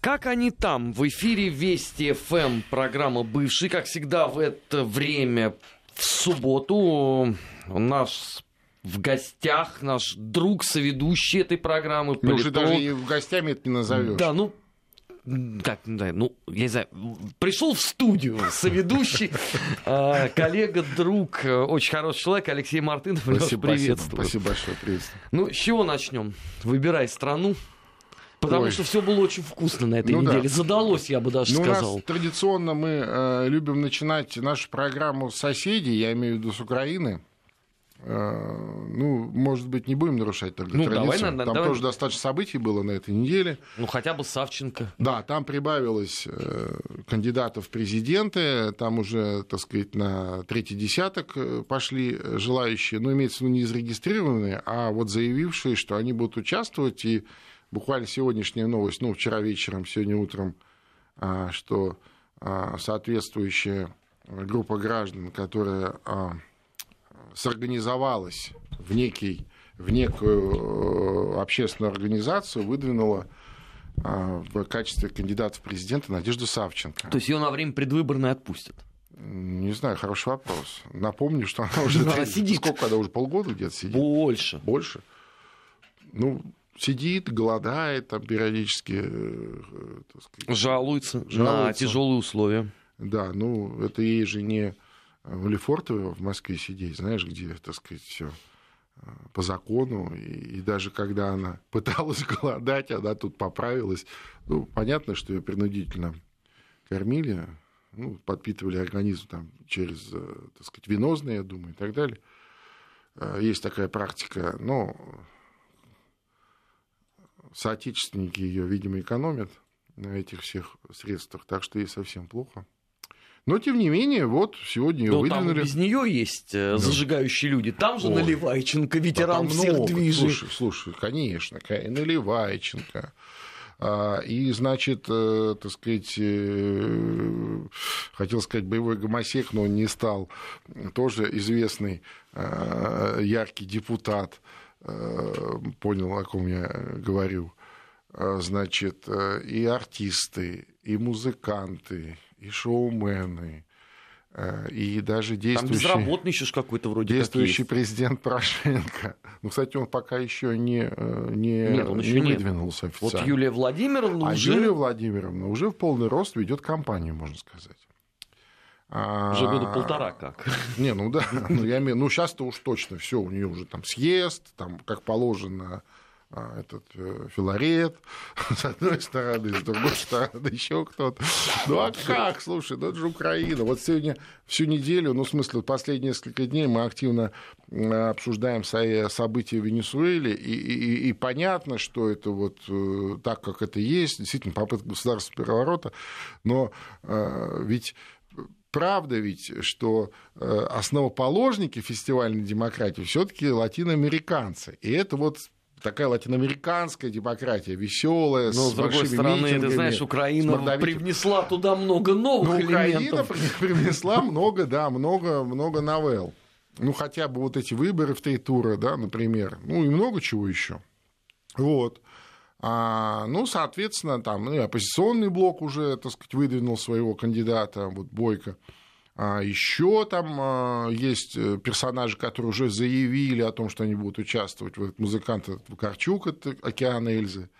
Как они там? В эфире Вести ФМ, программа «Бывший». Как всегда в это время, в субботу, у нас в гостях наш друг, соведущий этой программы. Ну, уже даже и в гостями это не назовешь. Да, ну, как, да, ну, я не знаю, пришел в студию соведущий, а, коллега, друг, очень хороший человек Алексей Мартынов. Спасибо, приветствую. Спасибо большое, приветствую. Ну, с чего начнем? Выбирай страну. Потому Ой. что все было очень вкусно на этой ну, неделе. Да. Задалось, я бы даже ну, сказал. У нас традиционно мы э, любим начинать нашу программу с соседей, я имею в виду с Украины. Э, ну, может быть, не будем нарушать тогда ну, традицию. Давай, там давай. тоже достаточно событий было на этой неделе. Ну, хотя бы Савченко. Да, там прибавилось э, кандидатов в президенты. Там уже, так сказать, на третий десяток э, пошли желающие. Ну, имеется в виду не зарегистрированные, а вот заявившие, что они будут участвовать. И буквально сегодняшняя новость, ну, вчера вечером, сегодня утром, а, что а, соответствующая группа граждан, которая а, сорганизовалась в, некий, в некую э, общественную организацию, выдвинула в качестве кандидата в президенты Надежду Савченко. То есть ее на время предвыборной отпустят? Не знаю, хороший вопрос. Напомню, что она уже... Она сидит. Сколько, когда уже полгода где-то сидит? Больше. Больше? Ну, сидит, голодает там периодически. Э, так сказать, жалуется, жалуется на тяжелые условия. Да, ну это ей же не в Лефортово в Москве сидеть, знаешь, где, так сказать, все э, по закону, и, и даже когда она пыталась голодать, она тут поправилась. Ну, понятно, что ее принудительно кормили, ну, подпитывали организм там, через, э, так сказать, венозные, я думаю, и так далее. Есть такая практика, но соотечественники ее, видимо, экономят на этих всех средствах, так что ей совсем плохо. Но, тем не менее, вот сегодня ее выдвинули. Там без нее есть да. Э, зажигающие люди. Там же Ой. Наливайченко, ветеран да, всех много. движей. Слушай, слушай, конечно, Наливайченко. А, и, значит, э, так сказать, э, хотел сказать боевой гомосек, но он не стал. Тоже известный яркий депутат понял, о ком я говорю. Э, значит, э, и артисты, и музыканты, и шоумены, и даже действующий... Там безработный еще какой-то вроде Действующий президент Порошенко. Ну, кстати, он пока еще не, не, нет, он еще не выдвинулся нет. официально. Вот Юлия Владимировна а уже... Юлия Владимировна уже в полный рост ведет кампанию, можно сказать. Уже года полтора как. Не, ну да, ну, я имею, ну сейчас-то уж точно все, у нее уже там съезд, там, как положено, а, этот э, Филарет, с одной стороны, с другой стороны еще кто-то. Ну а как, слушай, ну это же Украина. Вот сегодня всю неделю, ну в смысле, последние несколько дней мы активно обсуждаем события в Венесуэле, и, и, и понятно, что это вот э, так, как это есть, действительно попытка государственного переворота, но э, ведь правда ведь, что э, основоположники фестивальной демократии все-таки латиноамериканцы. И это вот такая латиноамериканская демократия, веселая, Но, с, с другой стороны, ты знаешь, Украина привнесла туда много новых ну, элементов. Украина привнесла много, да, много, много новелл. Ну, хотя бы вот эти выборы в три тура, да, например. Ну, и много чего еще. Вот. А, ну, соответственно, там ну, и оппозиционный блок уже, так сказать, выдвинул своего кандидата, вот Бойко. А еще там а, есть э, персонажи, которые уже заявили о том, что они будут участвовать. Вот музыкант Вакарчук от «Океана Эльзы».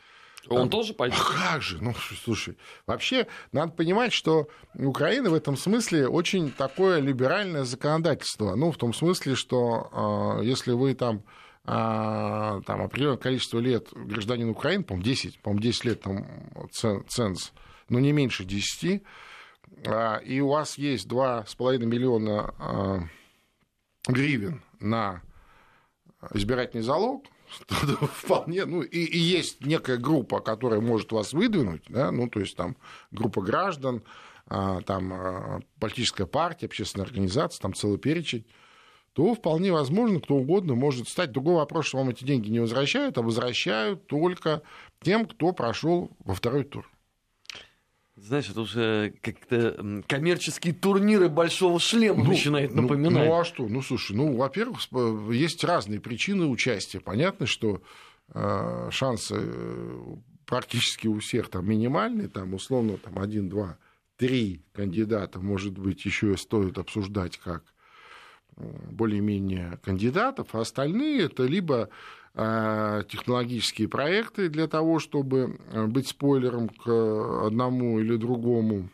Он там... тоже пойдет? А как же? Ну, слушай, вообще надо понимать, что Украина в этом смысле очень такое либеральное законодательство. Ну, в том смысле, что а, если вы там там, определенное количество лет гражданин Украины, по-моему, 10, по-моему, 10 лет там ценз, но не меньше 10, а, и у вас есть 2,5 миллиона а, гривен на избирательный залог, вполне, ну, и, и есть некая группа, которая может вас выдвинуть, да, ну, то есть там группа граждан, там политическая партия, общественная организация, там целый перечень, то вполне возможно, кто угодно может стать. Другой вопрос, что вам эти деньги не возвращают, а возвращают только тем, кто прошел во второй тур. Знаешь, это уже как-то коммерческие турниры большого шлема ну, начинает ну, напоминать. Ну, ну а что? Ну слушай, ну, во-первых, есть разные причины участия. Понятно, что э, шансы практически у всех там минимальный, там условно там один, два, три кандидата, может быть, еще стоит обсуждать как более-менее кандидатов, а остальные это либо а, технологические проекты для того, чтобы быть спойлером к одному или другому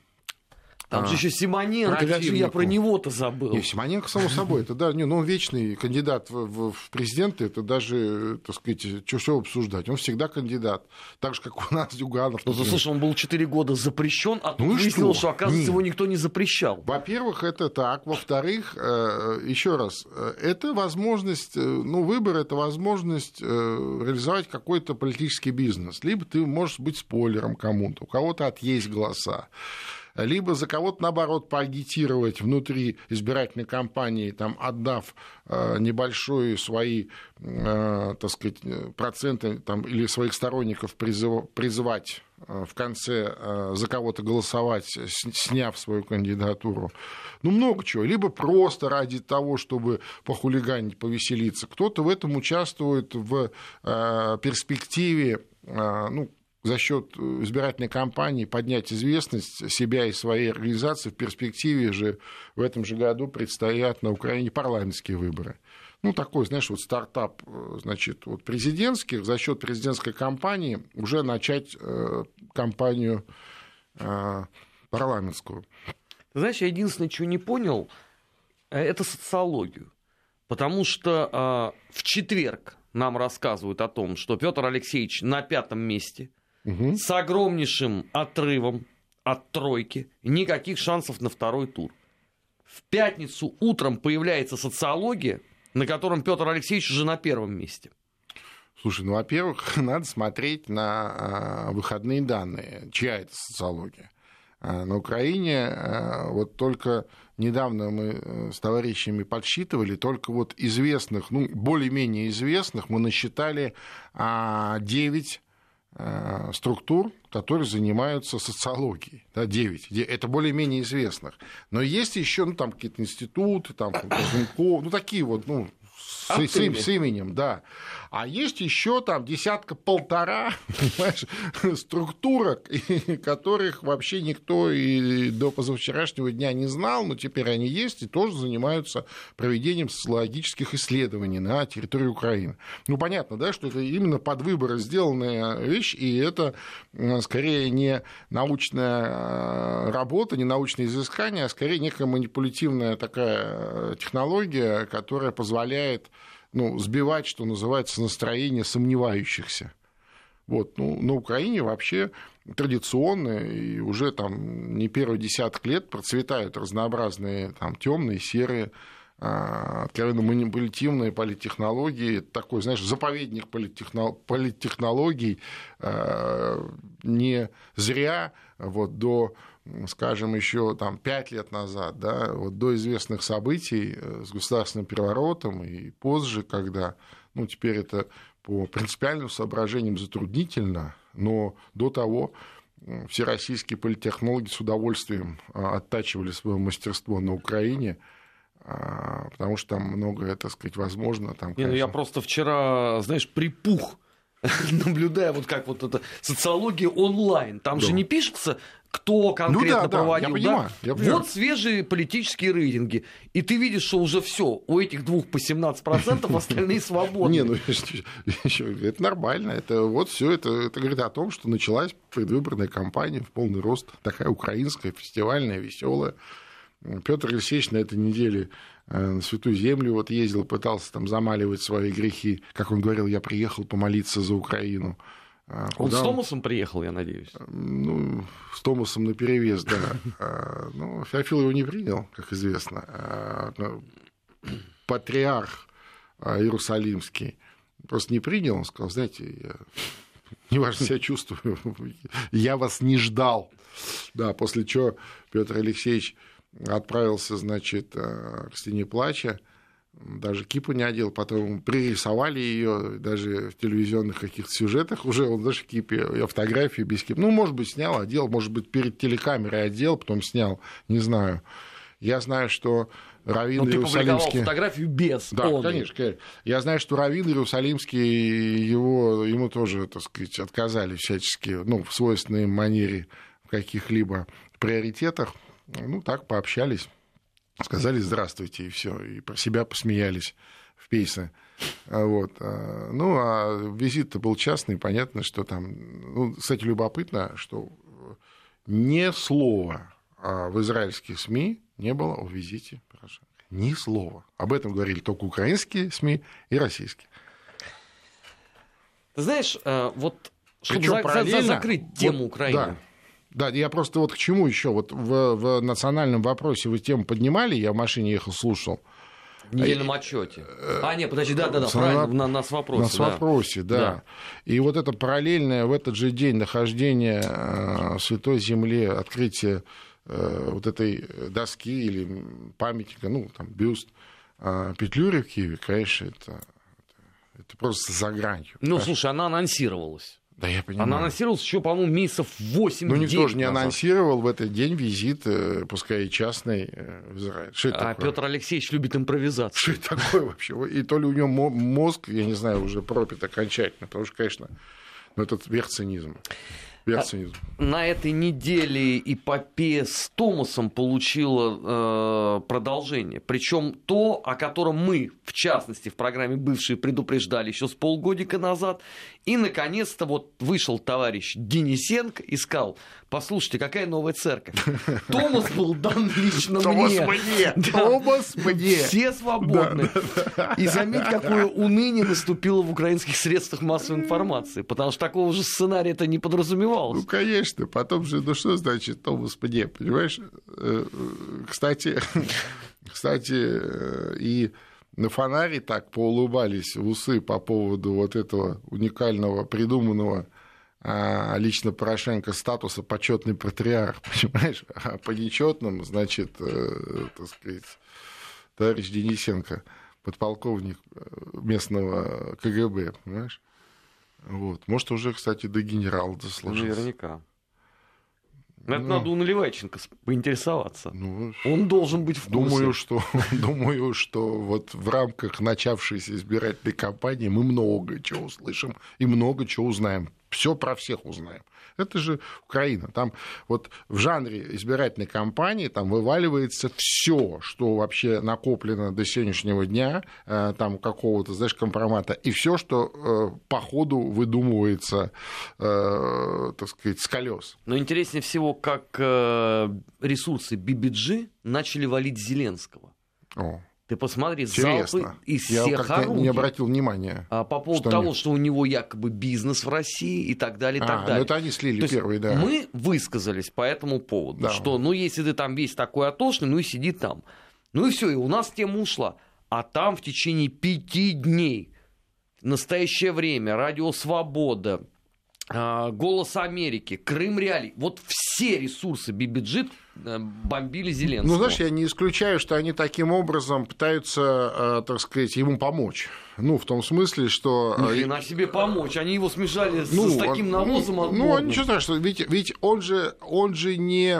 там а, же еще Симоненко, как же я про него-то забыл. Не, Симоненко, само собой, это да, не, ну, он вечный кандидат в, в, президенты, это даже, так сказать, что все обсуждать. Он всегда кандидат. Так же, как у нас Дюганов. Ну, слушай, он был 4 года запрещен, а ну тут выяснилось, что, что, оказывается, Нет. его никто не запрещал. Во-первых, это так. Во-вторых, э, еще раз, э, это возможность, э, ну, выбор это возможность реализовать какой-то политический бизнес. Либо ты можешь быть спойлером кому-то, у кого-то отъесть голоса либо за кого-то, наоборот, поагитировать внутри избирательной кампании, там, отдав э, небольшие свои, э, так сказать, проценты там, или своих сторонников призыв, призывать э, в конце за кого-то голосовать, сняв свою кандидатуру. Ну, много чего. Либо просто ради того, чтобы похулиганить, повеселиться. Кто-то в этом участвует в перспективе ну, за счет э, избирательной кампании поднять известность себя и своей организации. В перспективе же в этом же году предстоят на Украине парламентские выборы. Ну, такой, знаешь, вот стартап, э, значит, вот президентских, за счет президентской кампании уже начать э, кампанию э, парламентскую. Ты знаешь, я единственное, чего не понял, э, это социологию. Потому что э, в четверг нам рассказывают о том, что Петр Алексеевич на пятом месте – угу. с огромнейшим отрывом от тройки, никаких шансов на второй тур. В пятницу утром появляется социология, на котором Петр Алексеевич уже на первом месте. Слушай, ну, во-первых, надо смотреть на а, выходные данные. Чья это социология? А, на Украине а, вот только недавно мы э, с товарищами подсчитывали, только вот известных, ну, более-менее известных мы насчитали 9 Э, структур, которые занимаются социологией. Да, 9. Это более-менее известных. Но есть еще ну, там какие-то институты, там, ну, такие вот, ну, с, с, с именем, да. А есть еще там десятка-полтора структурок, которых вообще никто и до позавчерашнего дня не знал, но теперь они есть и тоже занимаются проведением социологических исследований на территории Украины. Ну, понятно, да, что это именно под выборы сделанная вещь, и это скорее не научная э, работа, не научное изыскание, а скорее некая манипулятивная такая э, технология, которая позволяет ну, сбивать, что называется, настроение сомневающихся. Вот, ну, на Украине вообще традиционно и уже там не первый десяток лет процветают разнообразные там темные, серые, а, откровенно манипулятивные политтехнологии, такой, знаешь, заповедник политтехнологий, а, не зря вот до скажем, еще там, пять лет назад, да, вот до известных событий э, с государственным переворотом и позже, когда, ну, теперь это по принципиальным соображениям затруднительно, но до того все российские политтехнологи с удовольствием а, оттачивали свое мастерство на Украине, а, потому что там многое, так сказать, возможно. Там, конечно... Не, ну я просто вчера, знаешь, припух наблюдая вот как вот это социология онлайн. Там да. же не пишется, кто конкретно ну, да, проводил. Да, я понимаю, да? я понимаю. Вот свежие политические рейтинги. И ты видишь, что уже все, у этих двух по 17%, остальные свободны. Не, ну это нормально. Это вот все это, это говорит о том, что началась предвыборная кампания в полный рост, такая украинская, фестивальная, веселая. Петр Алексеевич на этой неделе на Святую Землю вот ездил, пытался там замаливать свои грехи. Как он говорил, я приехал помолиться за Украину. А, он с Томасом приехал, я надеюсь? Ну, с Томасом на перевес, да. А, ну, Феофил его не принял, как известно. А, ну, патриарх Иерусалимский просто не принял. Он сказал, знаете, я неважно себя чувствую, я вас не ждал. Да, после чего Петр Алексеевич отправился, значит, к стене плача, даже кипу не одел, потом пририсовали ее даже в телевизионных каких-то сюжетах, уже он даже кипе, я фотографии без кипа, ну, может быть, снял, одел, может быть, перед телекамерой одел, потом снял, не знаю. Я знаю, что Равин Ну, ты опубликовал Иерусалимский... фотографию без Да, он. конечно, конечно. Я знаю, что Равин Иерусалимский, его, ему тоже, так сказать, отказали всячески, ну, в свойственной манере в каких-либо приоритетах. Ну, так пообщались, сказали здравствуйте, и все, и про себя посмеялись в пейсе. А Вот. а, Ну, а визит-то был частный, понятно, что там... Ну, кстати, любопытно, что ни слова а, в израильских СМИ не было о визите Порошенко. Ни слова. Об этом говорили только украинские СМИ и российские. Ты знаешь, э, вот чтобы Причём за- за- закрыть тему вот, Украины. Да. Да, я просто вот к чему еще вот в, в национальном вопросе вы тему поднимали, я в машине ехал, слушал. В недельном отчете. А, нет, подожди, да, да, да, С- правильно, на, нас вопросе. На да. вопросе, да. Да. И вот это параллельное в этот же день нахождение э, Святой Земле, открытие э, вот этой доски или памятника, ну, там, бюст э, Петлюри в Киеве, конечно, это, это просто за гранью. Ну, понимаешь? слушай, она анонсировалась. Да я понимаю. Она анонсировалась еще, по-моему, месяцев 8 Ну, никто же не анонсировал в этот день визит, э, пускай и частный, э, в Израиль. Что это А такое? Петр Алексеевич любит импровизацию. Что это такое вообще? И то ли у него мо- мозг, я не знаю, уже пропит окончательно, потому что, конечно, ну, это верх цинизма. Верх цинизма. На этой неделе эпопея с Томасом получила э, продолжение. Причем то, о котором мы, в частности, в программе «Бывшие» предупреждали еще с полгодика назад. И, наконец-то, вот вышел товарищ Денисенко и сказал, послушайте, какая новая церковь. Томас был дан лично Томас мне. мне! Да. Томас мне! Все свободны. И заметь, какое уныние наступило в украинских средствах массовой информации. Потому что такого же сценария это не Ну, подразумевалось. конечно. Потом же, ну что значит Томас мне, понимаешь? Э, э, Кстати, кстати, э, и на фонаре так поулыбались в усы по поводу вот этого уникального, придуманного а, лично Порошенко статуса почетный патриарх, понимаешь? А по нечетным, значит, э, так сказать, товарищ Денисенко, подполковник э, местного КГБ, понимаешь? Вот. Может, уже, кстати, до генерала дослужился. Наверняка. Это Ну. надо у Наливайченко поинтересоваться. Ну, Он должен быть в курсе. Думаю, что, думаю, что вот в рамках начавшейся избирательной кампании мы много чего услышим и много чего узнаем. Все про всех узнаем. Это же Украина. Там вот в жанре избирательной кампании там вываливается все, что вообще накоплено до сегодняшнего дня, э, там какого-то, знаешь, компромата, и все, что э, по ходу выдумывается, э, так сказать, с колес. Но интереснее всего, как ресурсы BBG начали валить Зеленского. О, Ты посмотри, залпы интересно. из Я всех орудий. не обратил внимания. А по поводу Что того, они? что у него якобы бизнес в России и так далее, и А, так ну далее. это они слили То первые, да. Мы высказались по этому поводу, Да. что ну если ты там весь такой отошный, ну и сиди там. Ну и все, и у нас тема ушла. А там в течение пяти дней в настоящее время Радио Свобода, а, Голос Америки, Крым Реалий, вот все ресурсы э, бомбили Зеленского. Ну, знаешь, я не исключаю, что они таким образом пытаются, э, так сказать, ему помочь. Ну, в том смысле, что... Ни э, хрена себе помочь. Они его смешали с, ну, с таким навозом Ну, ну, ничего страшного. Ведь, ведь он же, он же не,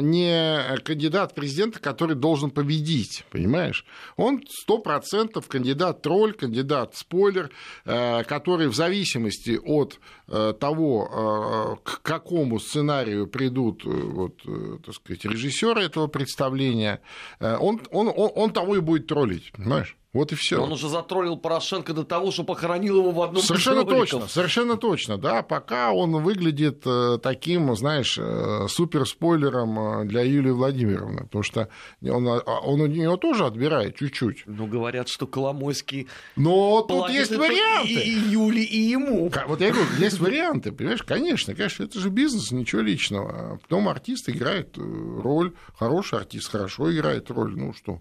не кандидат президента, который должен победить, понимаешь? Он сто процентов кандидат тролль, кандидат спойлер, э, который в зависимости от э, того, э, к какому сценарию придут э, вот, э, так сказать, режиссеры этого представления, э, он, он, он, он того и будет троллить, понимаешь? Вот и все. Он уже затроллил Порошенко до того, что похоронил его в одном Совершенно роликов. точно, совершенно точно, да, пока он выглядит э, таким, знаешь, э, суперспойлером э, для Юлии Владимировны, потому что он, а, он у нее тоже отбирает чуть-чуть. Ну, говорят, что Коломойский Но тут есть варианты. И, и Юле, и ему. Вот я говорю, есть варианты, понимаешь, конечно, конечно, это же бизнес, ничего личного. А Потом артист играет роль, хороший артист хорошо играет роль, ну что,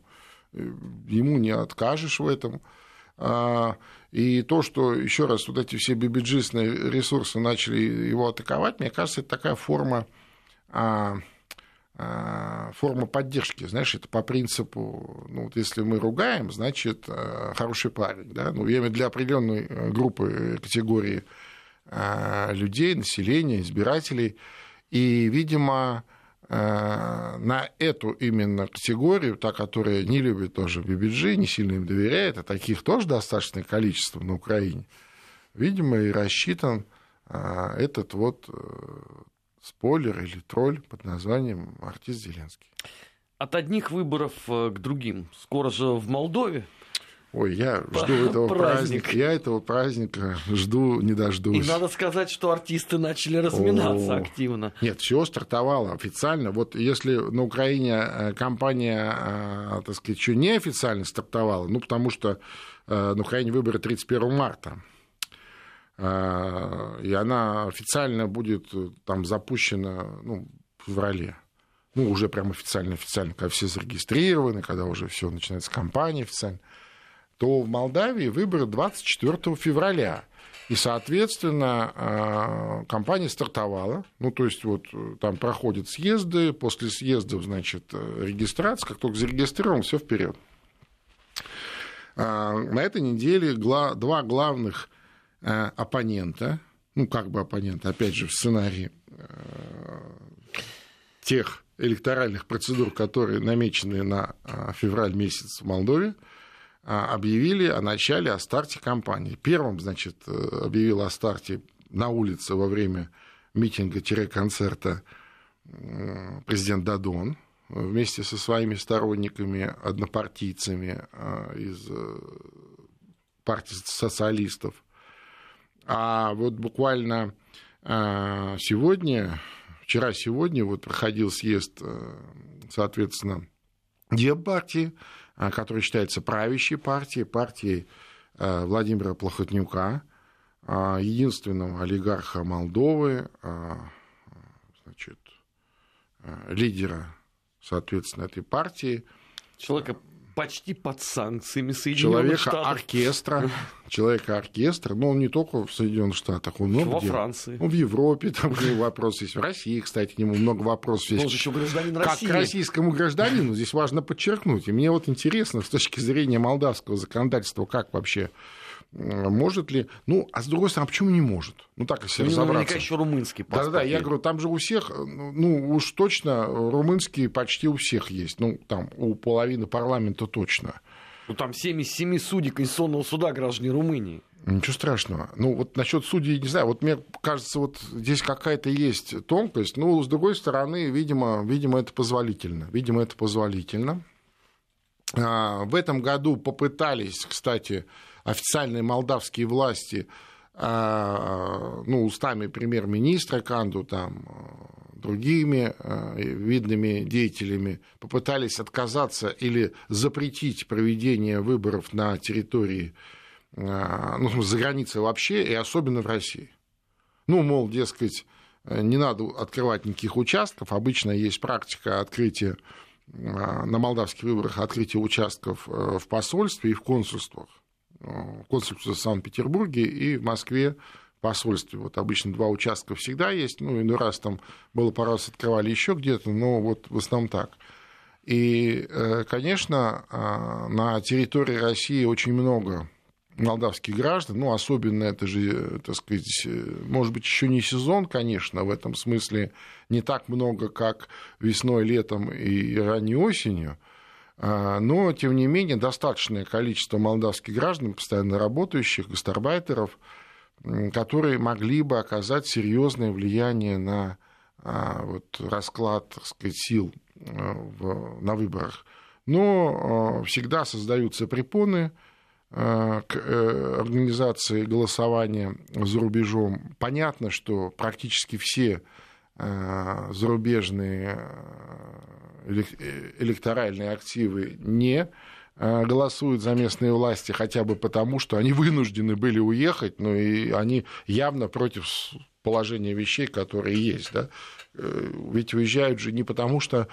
ему не откажешь в этом. А, И то, что, еще раз, вот эти все бибиджистные ресурсы начали его атаковать, мне кажется, это такая форма, а, а, форма поддержки, знаешь, это по принципу, ну, вот если мы ругаем, значит, э, хороший парень, да, ну, я имею для определенной э, группы, э, категории людей, населения, избирателей, и, видимо, на эту именно категорию, та, которая не любит тоже BBG, не сильно им доверяет, а таких тоже достаточное количество на Украине, видимо, и рассчитан этот вот спойлер или тролль под названием артист Зеленский. От одних выборов э, к другим. Скоро же в Молдове. Ой, я жду этого Праздник. праздника. Я этого праздника жду, не дождусь. И надо сказать, что артисты начали разминаться О, активно. Нет, все стартовало официально. Вот если на Украине э, компания, э, так сказать, еще неофициально стартовала, ну, потому что на Украине выборы 31 марта, и она официально будет э, там запущена ну, в феврале. Ну, уже прям официально, официально, когда все зарегистрированы, когда уже все начинается кампания официально, то в Молдавии выборы 24 февраля. И, соответственно, а, компания стартовала. Ну, то есть, вот э, там проходят съезды, после съездов, значит, э, регистрация, как только зарегистрирован, все вперед. А, на этой неделе два главных Э, оппонента, ну, как бы оппонента, опять же, в сценарии тех электоральных процедур, которые намечены на февраль месяц в Молдове, объявили о начале, о старте кампании. Первым, значит, объявил о старте на улице во время митинга-концерта президент Дадон вместе со своими сторонниками, однопартийцами из партии социалистов. А вот буквально а, сегодня, вчера-сегодня вот проходил съезд, э, соответственно, Департии, а, который считается правящей партией, партией э, Владимира Плохотнюка, а, единственного олигарха Молдовы, значит, э, лидера, соответственно, этой партии. Человека почти под санкциями Соединенных человека Штатов. оркестра, человека оркестра, но он не только в Соединенных Штатах, он много Во где. Франции. Он в Европе, там к нему вопросы есть. В России, кстати, к нему много вопросов есть. Он же еще гражданин как России. Как российскому гражданину, здесь важно подчеркнуть. И мне вот интересно, с точки зрения молдавского законодательства, как вообще может ли... Ну, а с другой стороны, а почему не может? Ну, так, если разобраться. Наверняка еще румынский паспорт. Да-да, я говорю, там же у всех, ну, уж точно, румынский почти у всех есть. Ну, там, у половины парламента точно. Ну, там 7 из 7 судей Конституционного суда граждане Румынии. Ничего страшного. Ну, вот насчет судей, не знаю, вот мне кажется, вот здесь какая-то есть тонкость, но с другой стороны, видимо, видимо, это позволительно. Видимо, это позволительно. А, в этом году попытались, кстати, официальные молдавские власти, а, ну, устами премьер-министра Канду, там, другими а, видными деятелями попытались отказаться или запретить проведение выборов на территории, а, ну, за границей вообще, и особенно в России. Ну, мол, дескать, не надо открывать никаких участков. Обычно есть практика открытия на молдавских выборах открытия участков в посольстве и в консульствах консульстве в Санкт-Петербурге и в Москве посольстве. Вот обычно два участка всегда есть, ну, иной раз там было пару раз открывали еще где-то, но вот в основном так. И, э, конечно, а, на территории России очень много молдавских граждан, ну, особенно это же, так сказать, может быть, еще не сезон, конечно, в этом смысле не так много, как весной, летом и ранней осенью, но, тем не менее, достаточное количество молдавских граждан, постоянно работающих, гастарбайтеров, которые могли бы оказать серьезное влияние на а, вот, расклад так сказать, сил а, в, на выборах. Но всегда создаются препоны к э, организации голосования за рубежом. Понятно, что практически все зарубежные электоральные активы не э, голосуют за местные власти хотя бы потому, что они вынуждены были уехать, ну и они явно против положения вещей, которые есть. Да? Э, ведь уезжают же не потому, что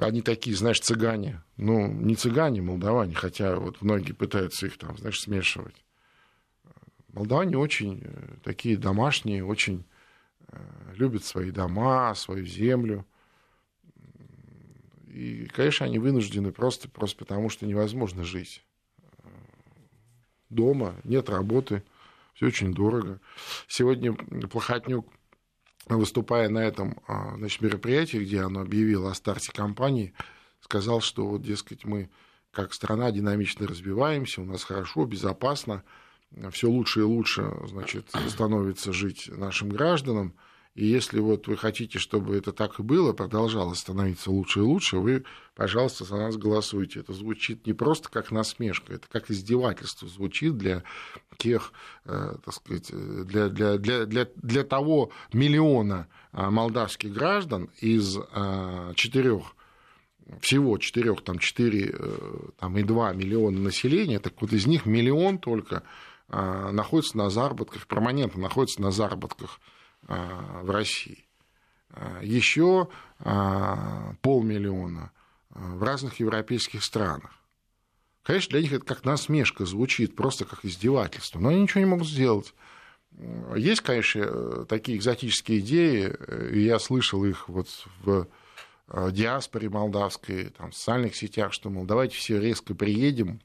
они такие, знаешь, цыгане. Ну, не цыгане, молдаване, хотя вот многие пытаются их там, знаешь, смешивать. Молдаване очень э, такие домашние, очень любят свои дома, свою землю. И, конечно, они вынуждены просто, просто потому, что невозможно жить дома, нет работы, все очень дорого. Сегодня Плохотнюк выступая на этом значит, мероприятии, где оно объявило о старте кампании, сказал, что вот, дескать, мы как страна динамично развиваемся, у нас хорошо, безопасно, все лучше и лучше значит, становится жить нашим гражданам. И если вот вы хотите, чтобы это так и было, продолжало становиться лучше и лучше, вы, пожалуйста, за нас голосуйте. Это звучит не просто как насмешка, это как издевательство звучит для тех, э, так сказать, для, для, для, для, для того миллиона э, молдавских граждан из э, четырех всего четырех, там, 4 там, и 2 миллиона населения, так вот из них миллион только находится на заработках, перманентно находится на заработках в России. Еще полмиллиона в разных европейских странах. Конечно, для них это как насмешка звучит, просто как издевательство, но они ничего не могут сделать. Есть, конечно, такие экзотические идеи, и я слышал их вот в Э, диаспоре молдавской, там, в социальных сетях, что, мол, давайте все резко приедем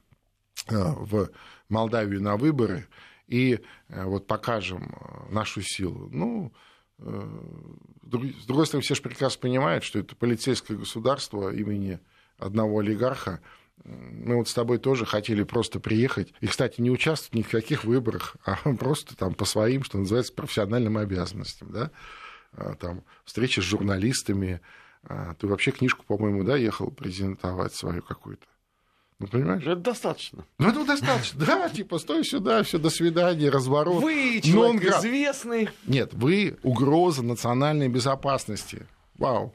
э, в Молдавию на выборы и э, вот покажем нашу силу. Ну, с другой стороны, все же прекрасно понимают, что это полицейское государство имени одного олигарха. Мы вот с тобой тоже хотели просто приехать и, кстати, не участвовать ни в каких выборах, а просто там по своим, что называется, профессиональным обязанностям, да, там встречи с журналистами, а, ты вообще книжку, по-моему, да, ехал презентовать свою какую-то. Ну, понимаешь? Это достаточно. Ну, это достаточно. Да, типа, стой сюда, все, до свидания, разворот. Вы человек известный. Нет, вы угроза национальной безопасности. Вау.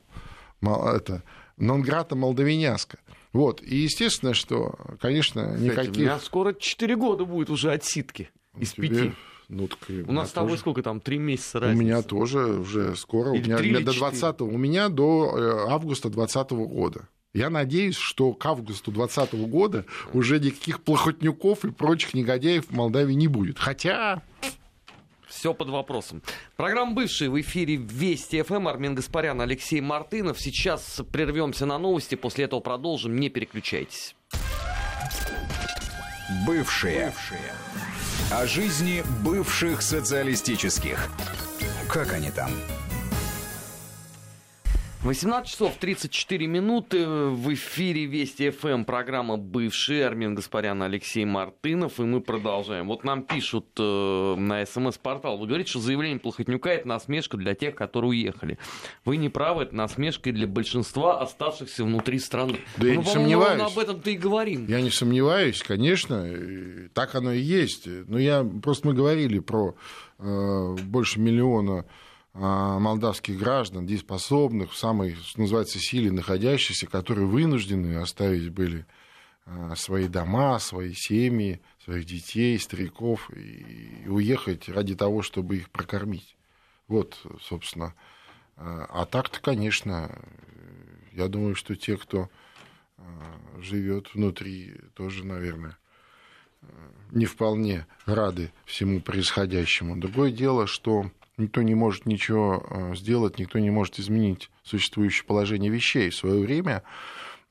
Это Нонграта Молдавиняска. Вот. И естественно, что, конечно, никаких... Кстати, у меня скоро 4 года будет уже отсидки из пяти. Ну, так у нас с тобой тоже... сколько там, три месяца разница? У меня тоже уже скоро. Или у меня, до 20 у меня до августа 2020 года. Я надеюсь, что к августу 2020 года уже никаких плохотнюков и прочих негодяев в Молдавии не будет. Хотя... Все под вопросом. Программа «Бывшие» в эфире Вести ФМ. Армен Гаспарян, Алексей Мартынов. Сейчас прервемся на новости, после этого продолжим. Не переключайтесь. Бывшие. Бывшие. О жизни бывших социалистических. Как они там? 18 часов 34 минуты в эфире Вести ФМ, программа «Бывший», Армин Гаспарян, Алексей Мартынов, и мы продолжаем. Вот нам пишут э, на СМС-портал, вы говорите, что заявление Плохотнюка – это насмешка для тех, которые уехали. Вы не правы, это насмешка для большинства оставшихся внутри страны. Да ну, я не сомневаюсь. об этом-то и говорим. Я не сомневаюсь, конечно, так оно и есть. Но я, просто мы говорили про э, больше миллиона молдавских граждан, дееспособных, в самой, что называется, силе находящихся, которые вынуждены оставить были а, свои дома, свои семьи, своих детей, стариков, и уехать ради того, чтобы их прокормить. Вот, собственно. А, а так-то, конечно, я думаю, что те, кто живет внутри, тоже, наверное, не вполне рады всему происходящему. Другое дело, что никто не может ничего э, сделать, никто не может изменить существующее положение вещей. В свое время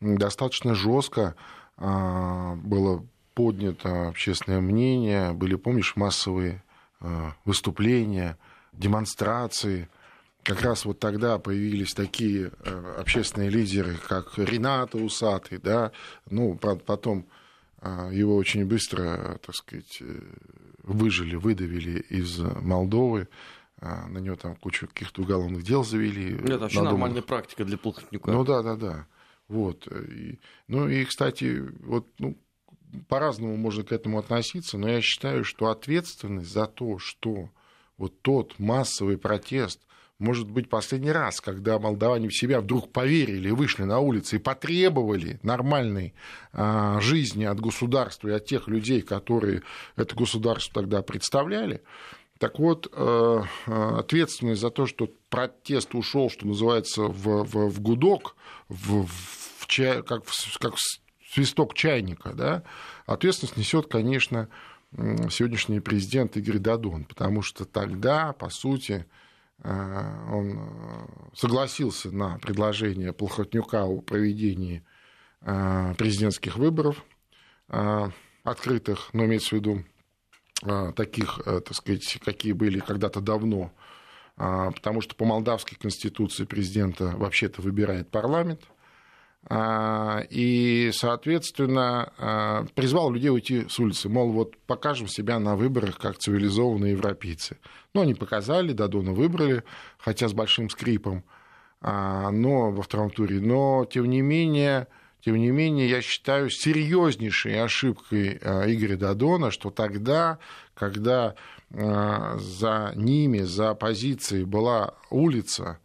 достаточно жестко э, было поднято общественное мнение, были, помнишь, массовые э, выступления, демонстрации. Как раз вот тогда появились такие общественные лидеры, как Рената Усатый, да, ну, потом его очень быстро, так сказать, выжили, выдавили из Молдовы. А, на него там кучу каких-то уголовных дел завели. Это вообще надуманных. нормальная практика для плохотнюка. Ну да, да, да. Вот. И, ну и, кстати, вот, ну, по-разному можно к этому относиться, но я считаю, что ответственность за то, что вот тот массовый протест, может быть, последний раз, когда молдаване в себя вдруг поверили, вышли на улицы и потребовали нормальной а, жизни от государства и от тех людей, которые это государство тогда представляли, так вот, э, э, ответственность за то, что протест ушел, что называется, в, в, в гудок, в, в чай, как, в, как свисток чайника, да, ответственность несет, конечно, сегодняшний президент Игорь Дадон, потому что тогда, по сути, э, он согласился на предложение Плохотнюка о проведении президентских выборов открытых, но имеется в виду таких, э, так сказать, какие были когда-то давно, а, потому что по молдавской конституции президента вообще-то выбирает парламент. А, и, соответственно, а, призвал людей уйти с улицы. Мол, вот покажем себя на выборах как цивилизованные европейцы. Ну, они показали, Дадона выбрали, хотя с большим скрипом, но во втором туре. Но, тем не менее, тем не менее, я считаю серьезнейшей ошибкой Игоря Дадона, что тогда, когда за ними, за оппозицией была улица,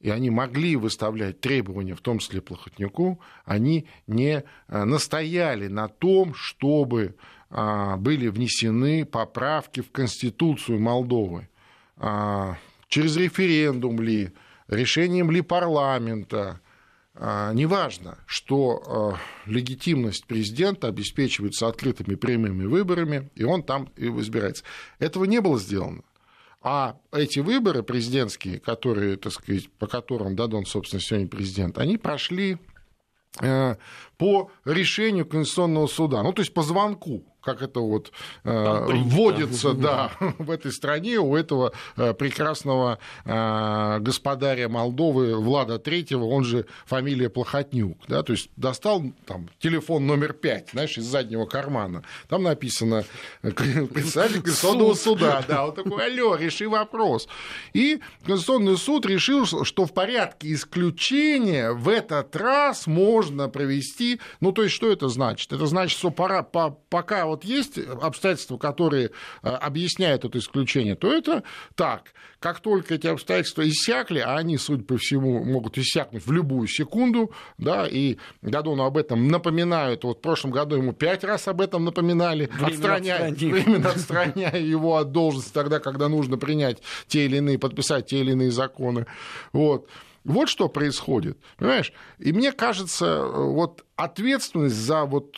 и они могли выставлять требования, в том числе Плохотнику, они не э, настояли на том, чтобы были внесены поправки в Конституцию Молдовы. Через референдум ли, решением ли парламента, неважно, что легитимность президента обеспечивается открытыми прямыми выборами, и он там и избирается. Этого не было сделано. А эти выборы президентские, которые, так сказать, по которым Дадон, собственно, сегодня президент, они прошли э, по решению Конституционного суда, ну, то есть по звонку как это вот э, вводится да. в этой стране у этого э, прекрасного э, господаря Молдовы Влада Третьего, он же фамилия Плохотнюк, да, то есть достал там телефон номер пять, знаешь, из заднего кармана, там написано председатель Конституционного суда, да, он такой, алло, реши вопрос. И Конституционный суд решил, что в порядке исключения в этот раз можно провести, ну, то есть что это значит? Это значит, что пора, по, пока вот вот есть обстоятельства, которые э, объясняют это исключение, то это так. Как только эти обстоятельства иссякли, а они, судя по всему, могут иссякнуть в любую секунду, да, и Гадону об этом напоминают, вот в прошлом году ему пять раз об этом напоминали, отстраняя, временно отстраняя его от должности тогда, когда нужно принять те или иные, подписать те или иные законы. Вот. Вот что происходит, понимаешь? И мне кажется, э, вот ответственность за вот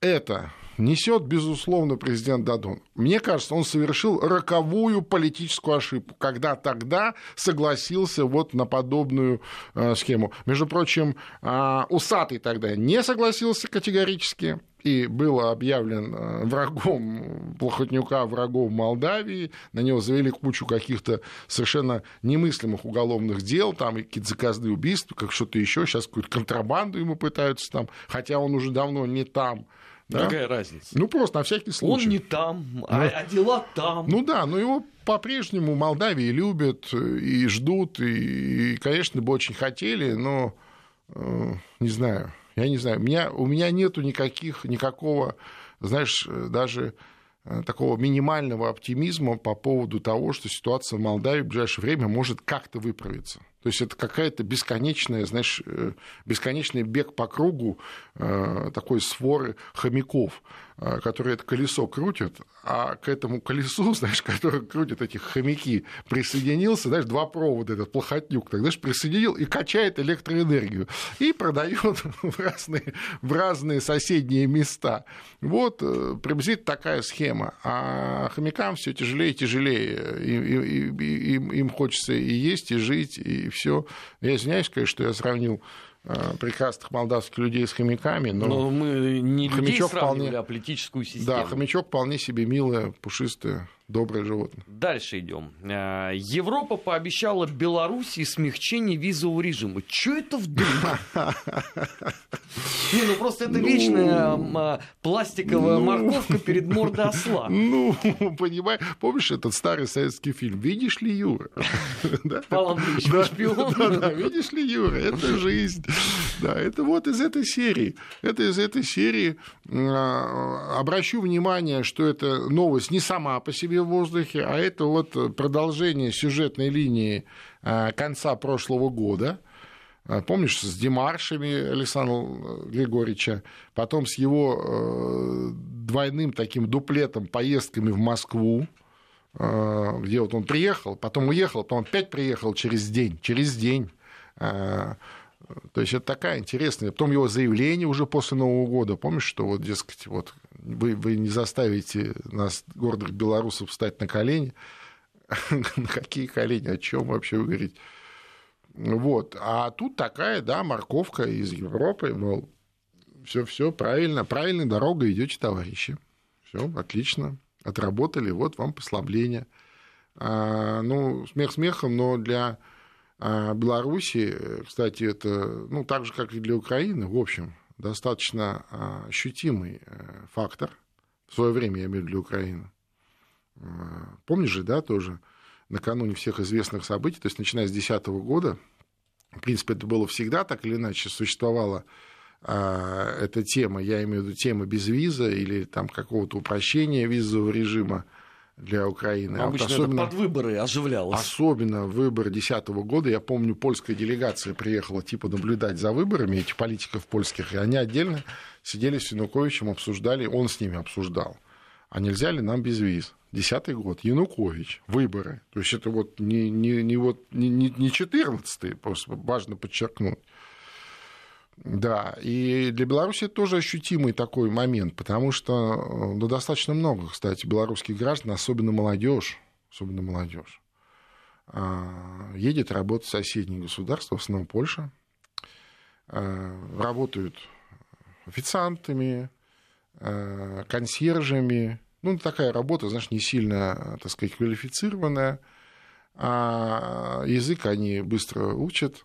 это несет, безусловно, президент Дадон. Мне кажется, он совершил роковую политическую ошибку, когда тогда согласился вот на подобную э, схему. Между прочим, э, Усатый тогда не согласился категорически, и был объявлен э, врагом Плохотнюка, врагом Молдавии, на него завели кучу каких-то совершенно немыслимых уголовных дел, там какие-то заказные убийства, как что-то еще, сейчас какую-то контрабанду ему пытаются там, хотя он уже давно не там. Да? Какая разница? Ну, просто на всякий случай. Он не там, а, ну, а дела там. Ну да, но его по-прежнему Молдавии любят и ждут, и, и, конечно, бы очень хотели, но э, не знаю, я не знаю, у меня, у меня нету никаких, никакого, знаешь, даже э, такого минимального оптимизма по поводу того, что ситуация в Молдавии в ближайшее время может как-то выправиться. То есть это какая-то бесконечная, знаешь, э, бесконечный бег по кругу э, такой своры хомяков. Э, которые это колесо крутят, а к этому колесу, знаешь, которое крутят эти хомяки, присоединился, знаешь, два провода, этот плохотнюк, так, знаешь, присоединил и качает электроэнергию, и продает в разные, в разные соседние места. Вот э, приблизительно такая схема. А хомякам все тяжелее и тяжелее. Им, им, им хочется и есть, и жить, и все. Я извиняюсь, конечно, что я сравнил прекрасных молдавских людей с хомяками. Но, но мы не людей сравнивали, вполне... а политическую систему. Да, хомячок вполне себе милое, пушистое доброе животное. Дальше идем. Э, Европа пообещала Беларуси смягчение визового режима. Че это вдруг? Не, ну просто это ну. вечная а, пластиковая ну. морковка перед мордой осла. Ну, понимаешь, помнишь этот старый советский фильм «Видишь ли, Юра»? Павел Андреевич, шпион. Да, видишь ли, Юра, это жизнь. Да, это вот из этой серии. Это из этой серии. А, обращу внимание, что это новость не сама по себе в воздухе, а это вот продолжение сюжетной линии а, конца прошлого года. А, помнишь, с демаршами Александра Григорьевича, потом с его э, двойным таким дуплетом поездками в Москву, где вот он приехал, потом уехал, потом опять приехал через день, через день. То есть это такая интересная. Потом его заявление уже после Нового года. Помнишь, что вот, дескать, вот вы, вы не заставите нас, гордых белорусов, встать на колени? На какие колени? О чем вообще вы говорите? Вот. А тут такая, да, морковка из Европы, мол, все, все правильно, правильной дорогой идете, товарищи. Все, отлично, отработали, вот вам послабление. Ну, смех смехом, но для Беларуси, кстати, это, ну, так же, как и для Украины, в общем, достаточно ощутимый фактор. В свое время, я имею в виду для Украины. Помнишь же, да, тоже, накануне всех известных событий, то есть начиная с 2010 года, в принципе, это было всегда так или иначе, существовала а, эта тема, я имею в виду тема без виза или там какого-то упрощения визового режима для Украины. Обычно вот особенно, это под выборы оживлялось. Особенно выборы 2010 года. Я помню, польская делегация приехала типа наблюдать за выборами этих политиков польских, и они отдельно сидели с Януковичем, обсуждали, он с ними обсуждал, а нельзя ли нам без виз. Десятый год, Янукович, выборы. То есть это вот не, не, не, вот, не, не 14 просто важно подчеркнуть. Да, и для Беларуси тоже ощутимый такой момент, потому что ну, достаточно много, кстати, белорусских граждан, особенно молодежь, особенно молодежь, а, едет работать в соседние государства, в основном Польша, а, работают официантами, консьержами, ну, такая работа, знаешь, не сильно, так сказать, квалифицированная, а язык они быстро учат.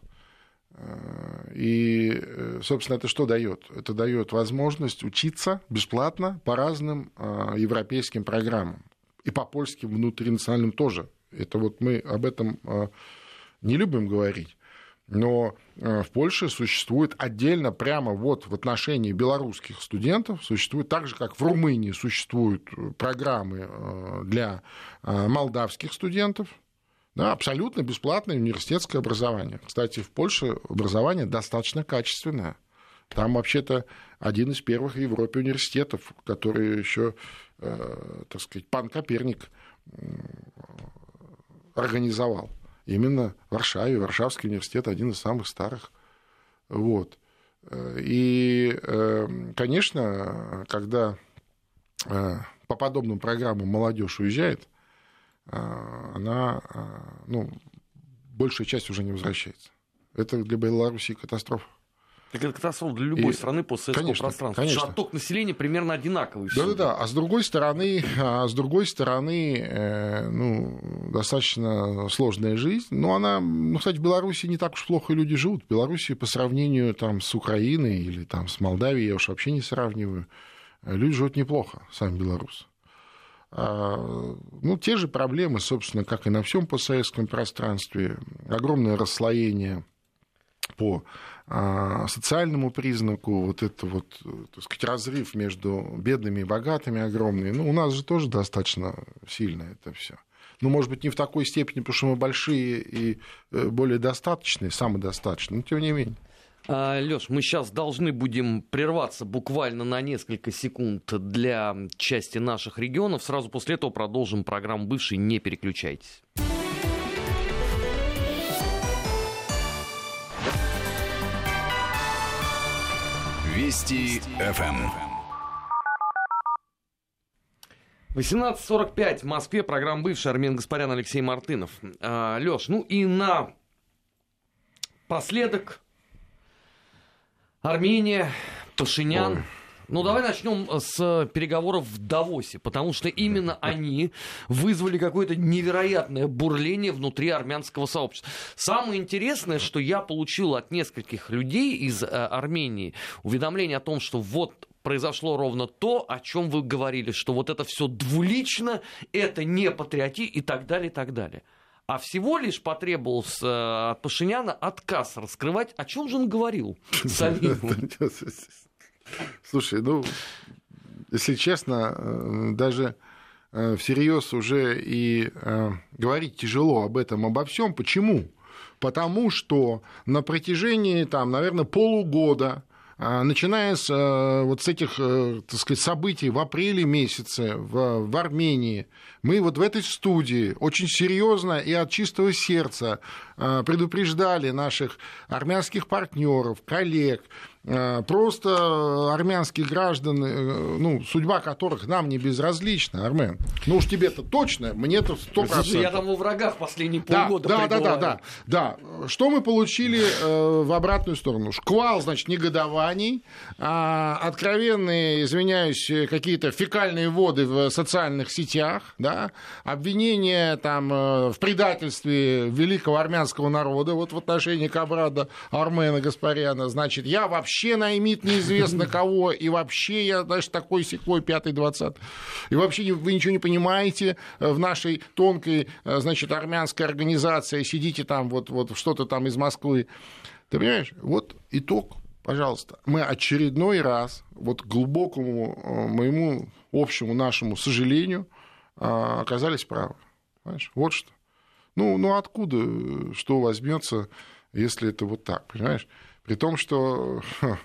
И, собственно, это что дает? Это дает возможность учиться бесплатно по разным а, европейским программам. И по польским внутринациональным тоже. Это вот мы об этом не любим говорить. Но э, в Польше существует отдельно, прямо вот в отношении белорусских студентов, существует так же, как в Румынии существуют э, программы э, для молдавских студентов, да, абсолютно бесплатное университетское образование. Кстати, в Польше образование достаточно качественное. Там вообще-то один из первых в Европе университетов, который еще, так сказать, пан Коперник организовал именно Варшаве. Варшавский университет один из самых старых. Вот. И, эм, конечно, когда э, по подобным программам молодежь уезжает, э, она, э, ну, большая часть уже не возвращается. Это для Беларуси катастрофа. Так это катастрофа для любой и, страны постсоветского конечно, пространства. Конечно. Отток населения примерно одинаковый. Да-да-да. А с другой стороны, а с другой стороны э, ну, достаточно сложная жизнь. Но она, ну, кстати, в Беларуси не так уж плохо люди живут. В Беларуси по сравнению там, с Украиной или там, с Молдавией, я уж вообще не сравниваю, люди живут неплохо, сами белорусы. А, ну, те же проблемы, собственно, как и на всем постсоветском пространстве. Огромное расслоение по а, социальному признаку, вот это вот, так сказать, разрыв между бедными и богатыми огромный. Ну, у нас же тоже достаточно сильно это все. Ну, может быть, не в такой степени, потому что мы большие и э, более достаточные, самодостаточные, но тем не менее. А, Леш, мы сейчас должны будем прерваться буквально на несколько секунд для части наших регионов. Сразу после этого продолжим программу «Бывший». Не переключайтесь. Вести ФМ. 18.45 в Москве. Программа «Бывший». Армен Гаспарян, Алексей Мартынов. А, Леш, ну и на последок Армения, Пашинян. Ой. Ну, давай начнем с переговоров в Давосе, потому что именно они вызвали какое-то невероятное бурление внутри армянского сообщества. Самое интересное, что я получил от нескольких людей из э, Армении уведомление о том, что вот произошло ровно то, о чем вы говорили, что вот это все двулично, это не патриоти и так далее, и так далее. А всего лишь потребовался э, от Пашиняна отказ раскрывать, о чем же он говорил. Слушай, ну, если честно, э, даже э, всерьез уже и говорить тяжело об этом, обо всем. Почему? Потому что на протяжении, там, наверное, полугода начиная с вот с этих, так сказать, событий в апреле месяце в, в Армении, мы вот в этой студии очень серьезно и от чистого сердца предупреждали наших армянских партнеров, коллег, э, просто армянских граждан, э, ну, судьба которых нам не безразлична, Армен. Ну уж тебе-то точно, мне-то сто процентов. Я там у врагах последние Да, полгода да, да, да, пребываю. да, да. Что мы получили э, в обратную сторону? Шквал, значит, негодований, а, откровенные, извиняюсь, э, какие-то фекальные воды в социальных сетях, да, обвинения там э, в предательстве великого армянского народа, вот в отношении Кабрада Армена Гаспаряна, значит, я вообще наймит неизвестно кого, и вообще я, знаешь, такой секой пятый, двадцатый. И вообще вы ничего не понимаете э, в нашей тонкой, э, значит, армянской организации, сидите там вот, вот что-то там из Москвы. Ты понимаешь? Вот итог, пожалуйста. Мы очередной раз, вот к глубокому э, моему общему нашему сожалению, оказались правы. Понимаешь? Вот что. Ну, ну откуда что возьмется, если это вот так, понимаешь? При том, что ха,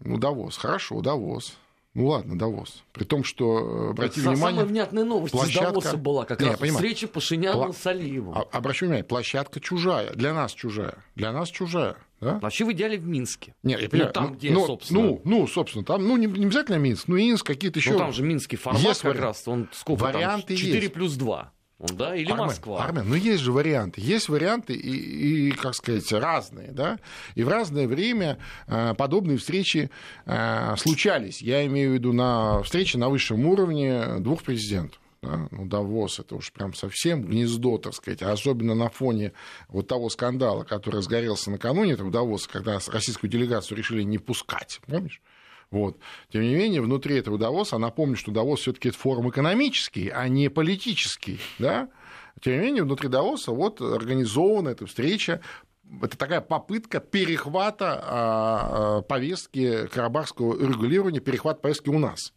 ну, Давос, хорошо, Давос. Ну ладно, Давос. При том, что э, обрати Са- внимание. Самая внятная новость из площадка- Давоса была как Не, раз понимаю. встреча Пашиняна Пла- с Алиевым. А- Обращу внимание, площадка чужая, для нас чужая, для нас чужая, да? Вообще в идеале в Минске. Нет, я понимаю, там, ну, где, ну, собственно. Ну, ну, собственно, там, ну, не, не обязательно Минск, ну, Инск, какие-то еще. Ну, там же минский формат Есть как вариант. раз. Он сколько Варианты там? 4 есть. плюс 2. Да? Или Армен, Москва. Армен, ну есть же варианты. Есть варианты и, и, как сказать, разные, да. И в разное время э, подобные встречи э, случались. Я имею в виду на встрече на высшем уровне двух президентов. да. Ну, Давос это уж прям совсем гнездо, так сказать, а особенно на фоне вот того скандала, который разгорелся накануне этого Давоса, когда российскую делегацию решили не пускать, помнишь? Вот. Тем не менее, внутри этого Давоса, напомню, что Давос все-таки это форум экономический, а не политический. Да? Тем не менее, внутри Давоса вот организована эта встреча. Это такая попытка перехвата а, а, повестки карабахского регулирования, перехват повестки у нас.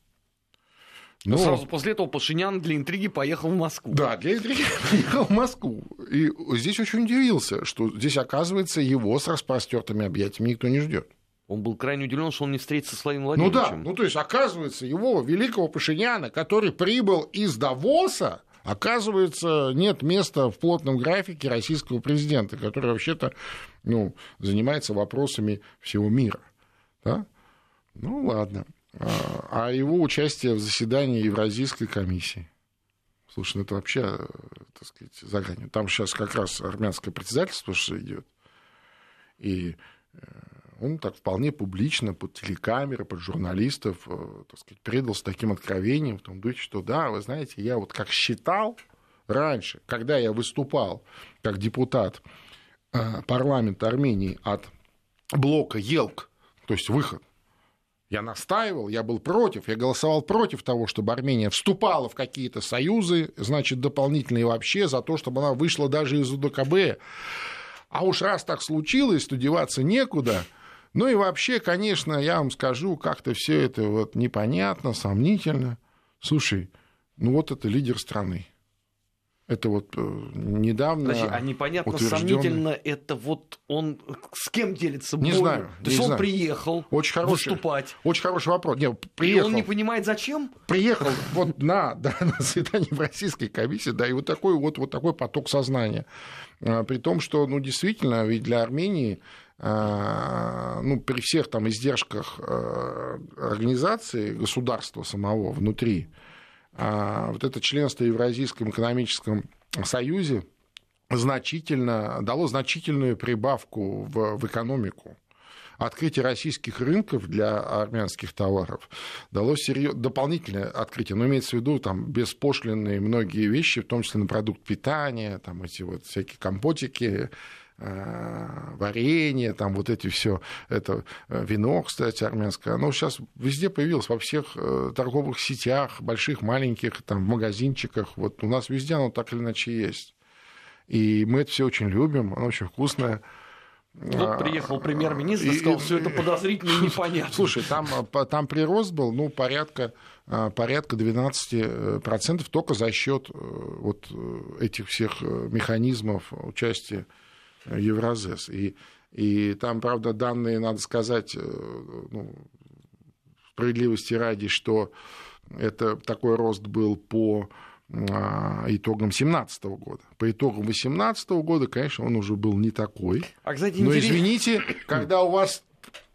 Но Ну, сразу после этого Пашинян для интриги поехал в Москву. Да, для интриги приехал в Москву. И здесь очень удивился, что здесь, оказывается, его с распростертыми объятиями никто не ждет. Он был крайне удивлен, что он не встретится с Владимиром Ну да, Владимировичем. ну то есть, оказывается, его великого Пашиняна, который прибыл из Давоса, оказывается, нет места в плотном графике российского президента, который вообще-то ну, занимается вопросами всего мира. Да? Ну ладно. А а его участие в заседании Евразийской комиссии. Слушай, ну это вообще, так сказать, за гранью. Там сейчас как раз армянское председательство что идет. И э, он так вполне публично под телекамеры, под журналистов, э, так сказать, предался таким откровением в том духе, что да, вы знаете, я вот как считал раньше, когда я выступал как депутат э, парламента Армении от блока ЕЛК, то есть выход, я настаивал, я был против, я голосовал против того, чтобы Армения вступала в какие-то союзы, значит, дополнительные вообще, за то, чтобы она вышла даже из УДКБ. А уж раз так случилось, то деваться некуда. Ну и вообще, конечно, я вам скажу, как-то все это вот непонятно, сомнительно. Слушай, ну вот это лидер страны. Это вот э, недавно Подожди, а непонятно, утверждённый- сомнительно, это вот он с кем делится Не болью? знаю, То есть не он знаю. приехал Очень хороший, выступать, очень хороший вопрос. Не, и приехал, он не понимает, зачем? приехал вот на, да, на заседание в российской комиссии, да, и вот такой вот, вот такой поток сознания. А, При том, что, ну, действительно, ведь для Армении, ну, при всех там издержках а, организации, государства самого внутри, а, вот это членство в Евразийском экономическом союзе значительно, дало значительную прибавку в, в экономику. Открытие российских рынков для армянских товаров дало серьез... дополнительное открытие, но имеется в виду там беспошлинные многие вещи, в том числе на продукт питания, там эти вот всякие компотики, э, варенье, там вот эти все, это э, вино, кстати, армянское, оно сейчас везде появилось, во всех э, торговых сетях, больших, маленьких, там, в магазинчиках, вот у нас везде оно так или иначе есть. И мы это все очень любим, оно очень вкусное. Вот приехал премьер-министр и сказал, все это подозрительно и непонятно. Слушай, там, а, там прирост был, ну, порядка, а, порядка 12% только за счет вот э, этих всех э, механизмов участия э, Евразес. И, и там, правда, данные, надо сказать, э, ну, справедливости ради, что это такой рост был по а, итогам 2017 года. По итогам 2018 года, конечно, он уже был не такой. А, кстати, Но интерес- извините, когда у вас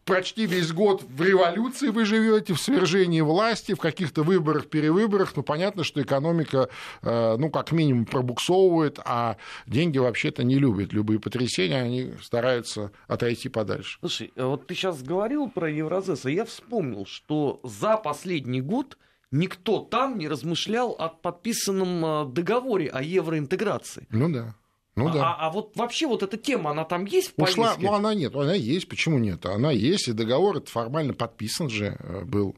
почти весь год в революции вы живете, в свержении власти, в каких-то выборах, перевыборах. Ну, понятно, что экономика, э, ну, как минимум, пробуксовывает, а деньги вообще-то не любят. Любые потрясения, они стараются отойти подальше. Слушай, э, вот ты сейчас говорил про Евразес, а я вспомнил, что за последний год никто там не размышлял о подписанном э, договоре о евроинтеграции. Ну да. Ну, а, да. а, а вот вообще вот эта тема, она там есть в Ушла, повестке? ну она нет, она есть, почему нет? Она есть, и договор это формально подписан же э, был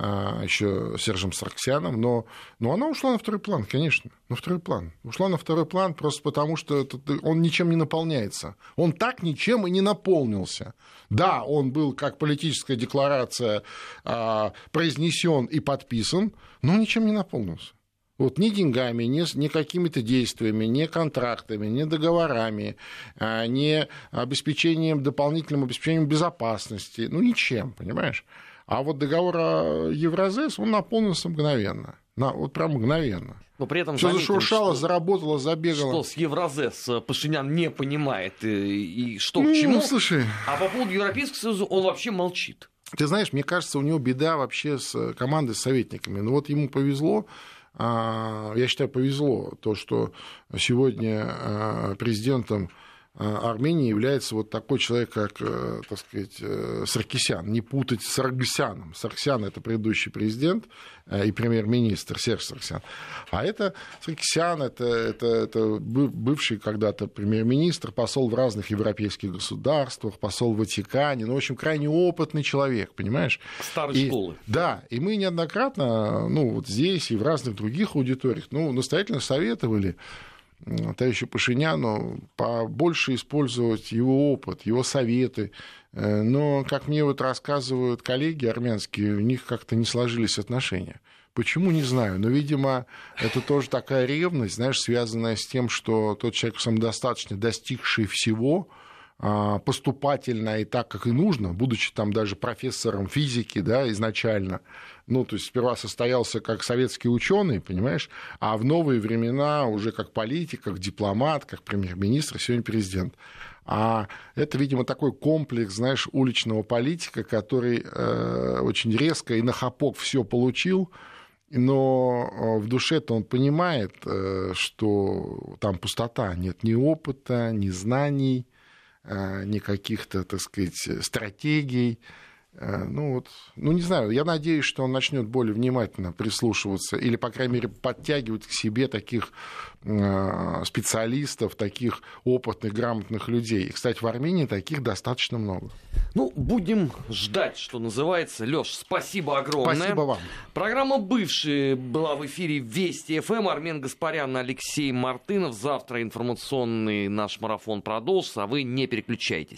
а, еще Сержем Сарксяном, но, но она ушла на второй план, конечно, на второй план. Ушла на второй план просто потому, что это, он ничем не наполняется. Он так ничем и не наполнился. Да, он был как политическая декларация а, произнесен и подписан, но ничем не наполнился. Вот ни деньгами, ни, ни какими-то действиями, ни контрактами, ни договорами, а, ни обеспечением, дополнительным обеспечением безопасности, ну ничем, понимаешь? А вот договор о Евразес, он наполнился мгновенно. На, вот прям мгновенно. Но при этом Все заметим, зашуршало, что- заработало, забегало. Что с Евразес э, Пашинян не понимает и, и что ну, к чему. слушай, А по поводу Европейского Союза он вообще молчит. Ты знаешь, мне кажется, у него беда вообще с э, командой, с советниками. Ну вот ему повезло, я считаю, повезло то, что сегодня а, президентом а, Армении является вот такой человек, как, э, так сказать, э, Саркисян. Не путать с Саргсяном. Саркисян – это предыдущий президент э, и премьер-министр Серж Саркисян. А это Саркисян, это, это, это бы- бывший когда-то премьер-министр, посол в разных европейских государствах, посол в Ватикане. Ну, в общем, крайне опытный человек, понимаешь? Старой И- школы. Да, и мы неоднократно, ну, вот здесь и в разных других аудиториях, ну, настоятельно советовали товарищу Пашиняну побольше использовать его опыт, его советы. Э, Но, как мне вот рассказывают коллеги армянские, у них как-то не сложились отношения. Почему, не знаю. Но, видимо, это тоже такая ревность, знаешь, связанная с тем, что тот человек самодостаточно достигший всего, поступательно и так, как и нужно, будучи там даже профессором физики, да, изначально, ну, то есть сперва состоялся как советский ученый, понимаешь, а в новые времена уже как политик, как дипломат, как премьер-министр, сегодня президент. А это, видимо, такой комплекс, знаешь, уличного политика, который э, очень резко и на хапок все получил, но э, в душе-то он понимает, э, что там пустота, нет ни опыта, ни знаний, э, ни каких-то, так сказать, стратегий. Э, Ну, вот, ну, не знаю, я надеюсь, что он начнет более внимательно прислушиваться или, по крайней мере, подтягивать к себе таких э, специалистов, таких опытных, грамотных людей. И, кстати, в Армении таких достаточно много. Ну, будем ждать, что называется. Лёш, спасибо огромное. Спасибо вам. Программа «Бывшие» была в эфире Вести ФМ. Армен Гаспарян, Алексей Мартынов. Завтра информационный наш марафон продолжится, а вы не переключайтесь.